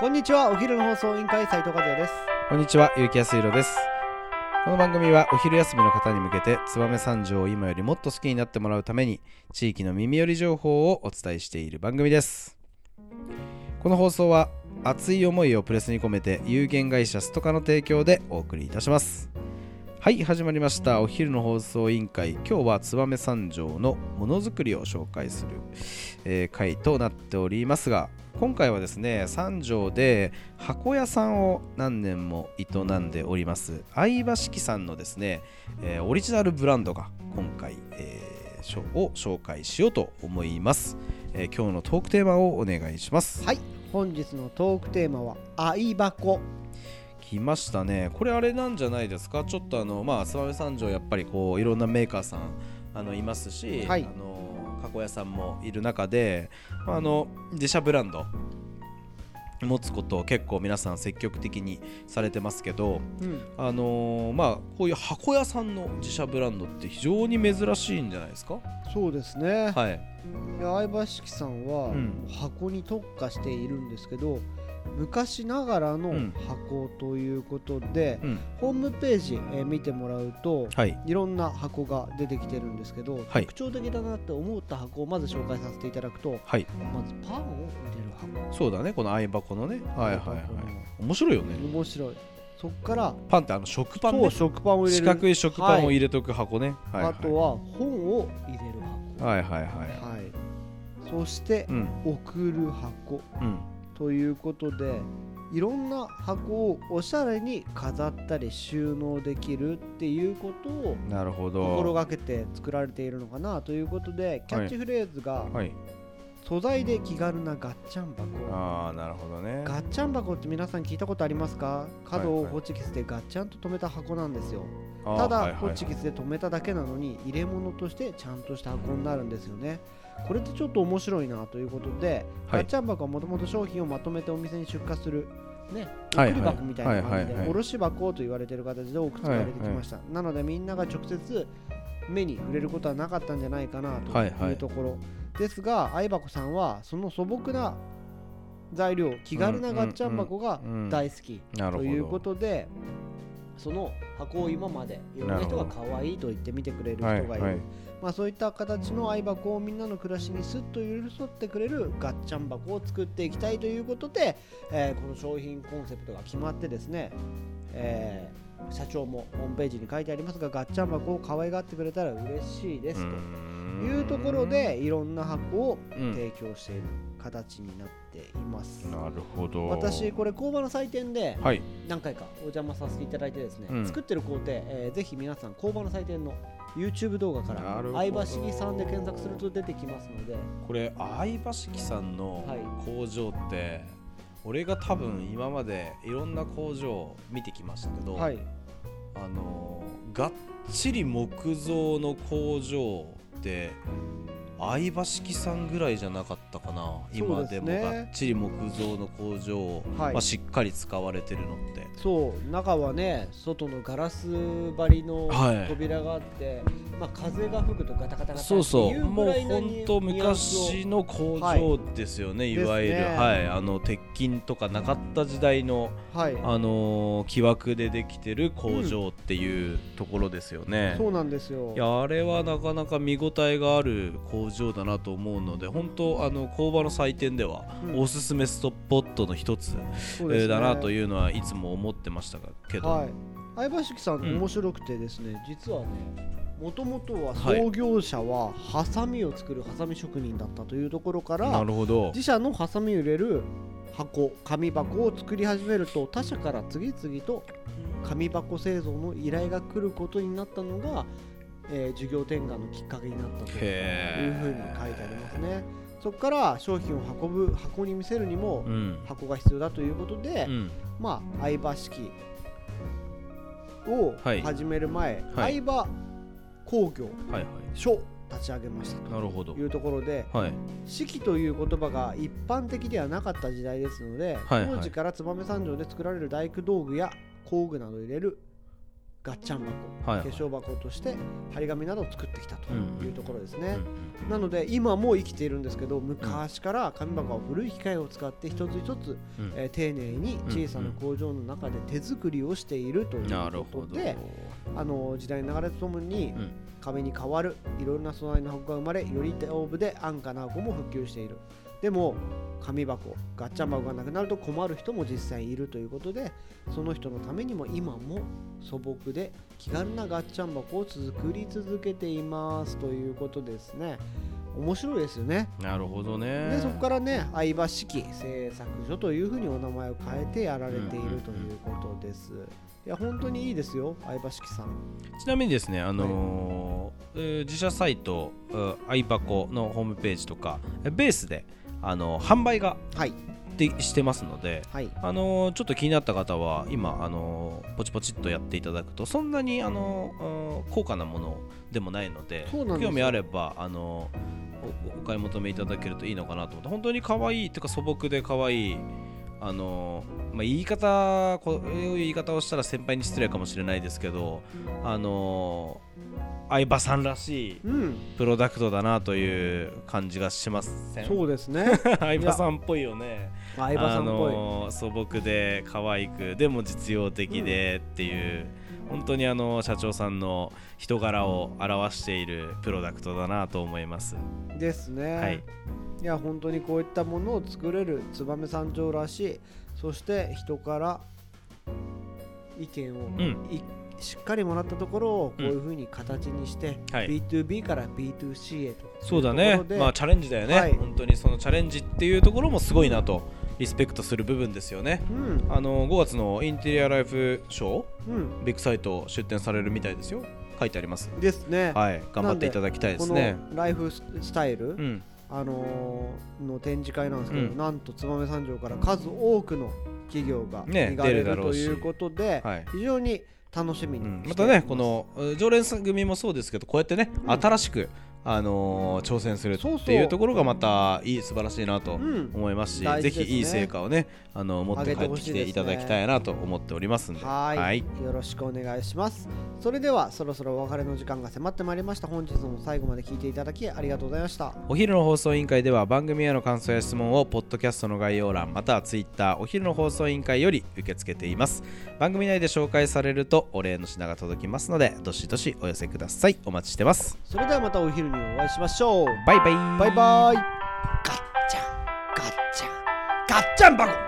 こんにちはお昼の放送委員会斉藤和也ですこんにちは、ゆうきやすいろです。この番組はお昼休みの方に向けて、燕三条を今よりもっと好きになってもらうために、地域の耳寄り情報をお伝えしている番組です。この放送は、熱い思いをプレスに込めて、有限会社ストカの提供でお送りいたします。はい、始まりました。お昼の放送委員会。今日は燕三条のものづくりを紹介する、えー回となっておりますが、今回はですね三条で箱屋さんを何年も営んでおります相葉式さんのですね、えーオリジナルブランドが今回、えーを紹介しようと思います、えー今日のトークテーマをお願いしますはい本日のトークテーマは愛箱来ましたね。これあれなんじゃないですか？ちょっとあのまあ燕三条やっぱりこういろんなメーカーさんあのいますし、はい。あの箱屋さんもいる中で、まあ、あの自社ブランド持つことを結構皆さん積極的にされてますけど、うん。あのーまあこういう箱屋さんの自社ブランドって非常に珍しいんじゃないですか？そうですね、はい。相葉式さんはうん。箱に特化しているんですけど、昔ながらのうん。箱ということで、うん。ホームページ、えー見てもらうと、はい。いろんな箱が出てきてるんですけど、はい。特徴的だなって思った箱をまず紹介させていただくとはい。まずパンを入れる箱。そうだねこの相箱のね。はいはいはい。面白いよね。面白い。そっからパンってあの食パンね。食パンを入れる。四角い食パンを入れとく箱ね、はいはい。あとは本を入れる箱。はいはいはい。はい。そしてうん。送る箱。うんということでいろんな箱をおしゃれに飾ったり収納できるっていうことをなるほ心どがけて作られているのかなということでキャッチフレーズがはい素材で気軽なガッチャン箱。ああなるほどね。ガッチャン箱って皆さん聞いたことありますか？角をはいはい。ホチキスでガッチャンと留めた箱なんですよ。はいはいはい。ホチキスで留めただけなのに入れ物としてちゃんとした箱になるんですよね。これってちょっと面白いなということで、はい。ガッチャン箱はもともと商品をまとめてお店に出荷するね、はい送り箱みたいな感じはいはいはいで卸箱と言われている形で多く使われてきました、なのでみんなが直接目に触れることはなかったんじゃないかなとはいはいいうところですが相箱さんはその素朴な材料気軽なガッチャン箱がうん大好きということでその箱を今までいろんな人が可愛いと言って見てくれる人がいる、はいはい。まあ、そういった形の相箱をみんなの暮らしにスッと寄り添ってくれるガッチャン箱を作っていきたいということで、えーこの商品コンセプトが決まってですね、えー社長もホームページに書いてありますがガッチャン箱を可愛がってくれたら嬉しいですというところでいろんな箱をうん提供している形になっています。なるほど。私これ工場の祭典ではい。何回かお邪魔させていただいてですね、うん。作ってる工程、えーぜひ皆さん工場の祭典の YouTube 動画から相葉市議さんで検索すると出てきますので。これ相葉式さんのはい。工場って、俺が多分今までいろんな工場を見てきましたけど、はい。あのーがっちり木造の工場って相葉式さんぐらいじゃなかったかな、今でもねがっちり木造の工場を、はいまあ、しっかり使われてるのって。そう。中はね外のガラス張りのはい。扉があって、まあ、風が吹くとガタガタガタってそうそいうう。もう本当昔の工場ですよね、い、わゆる、ね。はい。あの鉄筋とかなかった時代のはい。あのー木枠でできてる工場っていうところですよね、そうなんですよ。いやあれはなかなか見応えがある工場だなと思うので本当あの工場の祭典ではうん。おすすめストッポットの一つ、そうですね。えーだなというのはいつも思ってましたけど、はい。相葉式さんうん面白くてですね、実はねもともとははい創業者はハサミを作るハサミ職人だったというところから、なるほど。自社のハサミを入れる箱紙箱を作り始めると他社から次々と紙箱製造の依頼が来ることになったのが、えー授業転換のきっかけになったというへふうに書いてありますね。そこから商品を運ぶ箱に見せるにもうん。箱が必要だということで、うん。まあ相葉式をはい。始める前、はい。相葉工業所立ち上げましたとい。うところではい。式という言葉が一般的ではなかった時代ですので、はいはい。当時から燕三条で作られる大工道具や工具などを入れるガッチャン箱、はいはい。化粧箱として張り紙などを作ってきたというところですね、うんなので今も生きているんですけど昔から紙箱は古い機械を使って一つ一つ、うん。えー丁寧に小さな工場の中で手作りをしているということで、あの時代の流れとともにうん。壁に変わるいろいろな素材の箱が生まれより丈夫で安価な箱も普及しているでも紙箱ガッチャン箱がなくなると困る人も実際いるということでその人のためにも今も素朴で気軽なガッチャン箱を作り続けています。ということですね。面白いですよね。なるほどね。でそこからね相葉式製作所というふうにお名前を変えてやられているということです。いや本当にいいですよ相葉式さん。ちなみにですね、あのーえー自社サイトうん相箱のホームページとかえベースで、あのー販売がはい。でしてますので、はい。あのーちょっと気になった方は今、あのーポチポチっとやっていただくとそんなに、あの高価なものでもないので興味あれば、あのーおお買い求めいただけるといいのかなと思って本当に可愛いというか素朴で可愛いあのーまあ、言い方こういう言い方をしたら先輩に失礼かもしれないですけどあのー相葉さんらしいうん。プロダクトだなという感じがしません？そうですね。相葉さんっぽいよね。相葉さんっぽい、あのー素朴で可愛くでも実用的でっていう、本当にあの社長さんの人柄を表しているプロダクトだなと思います。ですね、はい。いや本当にこういったものを作れる燕三条らしい。そして人から意見を、うん。いしっかりもらったところをこういうふうに形にして、はい。B2B から B2C へとそうだいね。まあチャレンジだよね、はい。本当にそのチャレンジっていうところもすごいなとリスペクトする部分ですよね。うん。あの5月のインテリアライフショーうん。ビッグサイト出展されるみたいですよ。書いてあります。ですね、はい。頑張っていただきたいでこのすねライフスタイル、うん。あのーの展示会なんですけど、うん。なんと燕三条から数多くの企業がね見られ出るだろうということで、はい。非常に楽しみにまたねこのえー常連組もそうですけどこうやってね、うん。新しく、あのー挑戦するっていうところがまたいい素晴らしいなとうん。思いますし、大事ですね。ぜひいい成果をねあの持って帰ってきていただきたいなと思っておりますんで。はい。はい。よろしくお願いします。それではそろそろお別れの時間が迫ってまいりました。本日も最後まで聞いていただきありがとうございました。お昼の放送委員会では番組への感想や質問をポッドキャストの概要欄またはツイッターお昼の放送委員会より受け付けています。番組内で紹介されるとお礼の品が届きますのでどしどしお寄せください。お待ちしてます。それではまたお昼にお会いしましょう。バイバイ。バイバイ。ガッチャンガッチャンガッチャン箱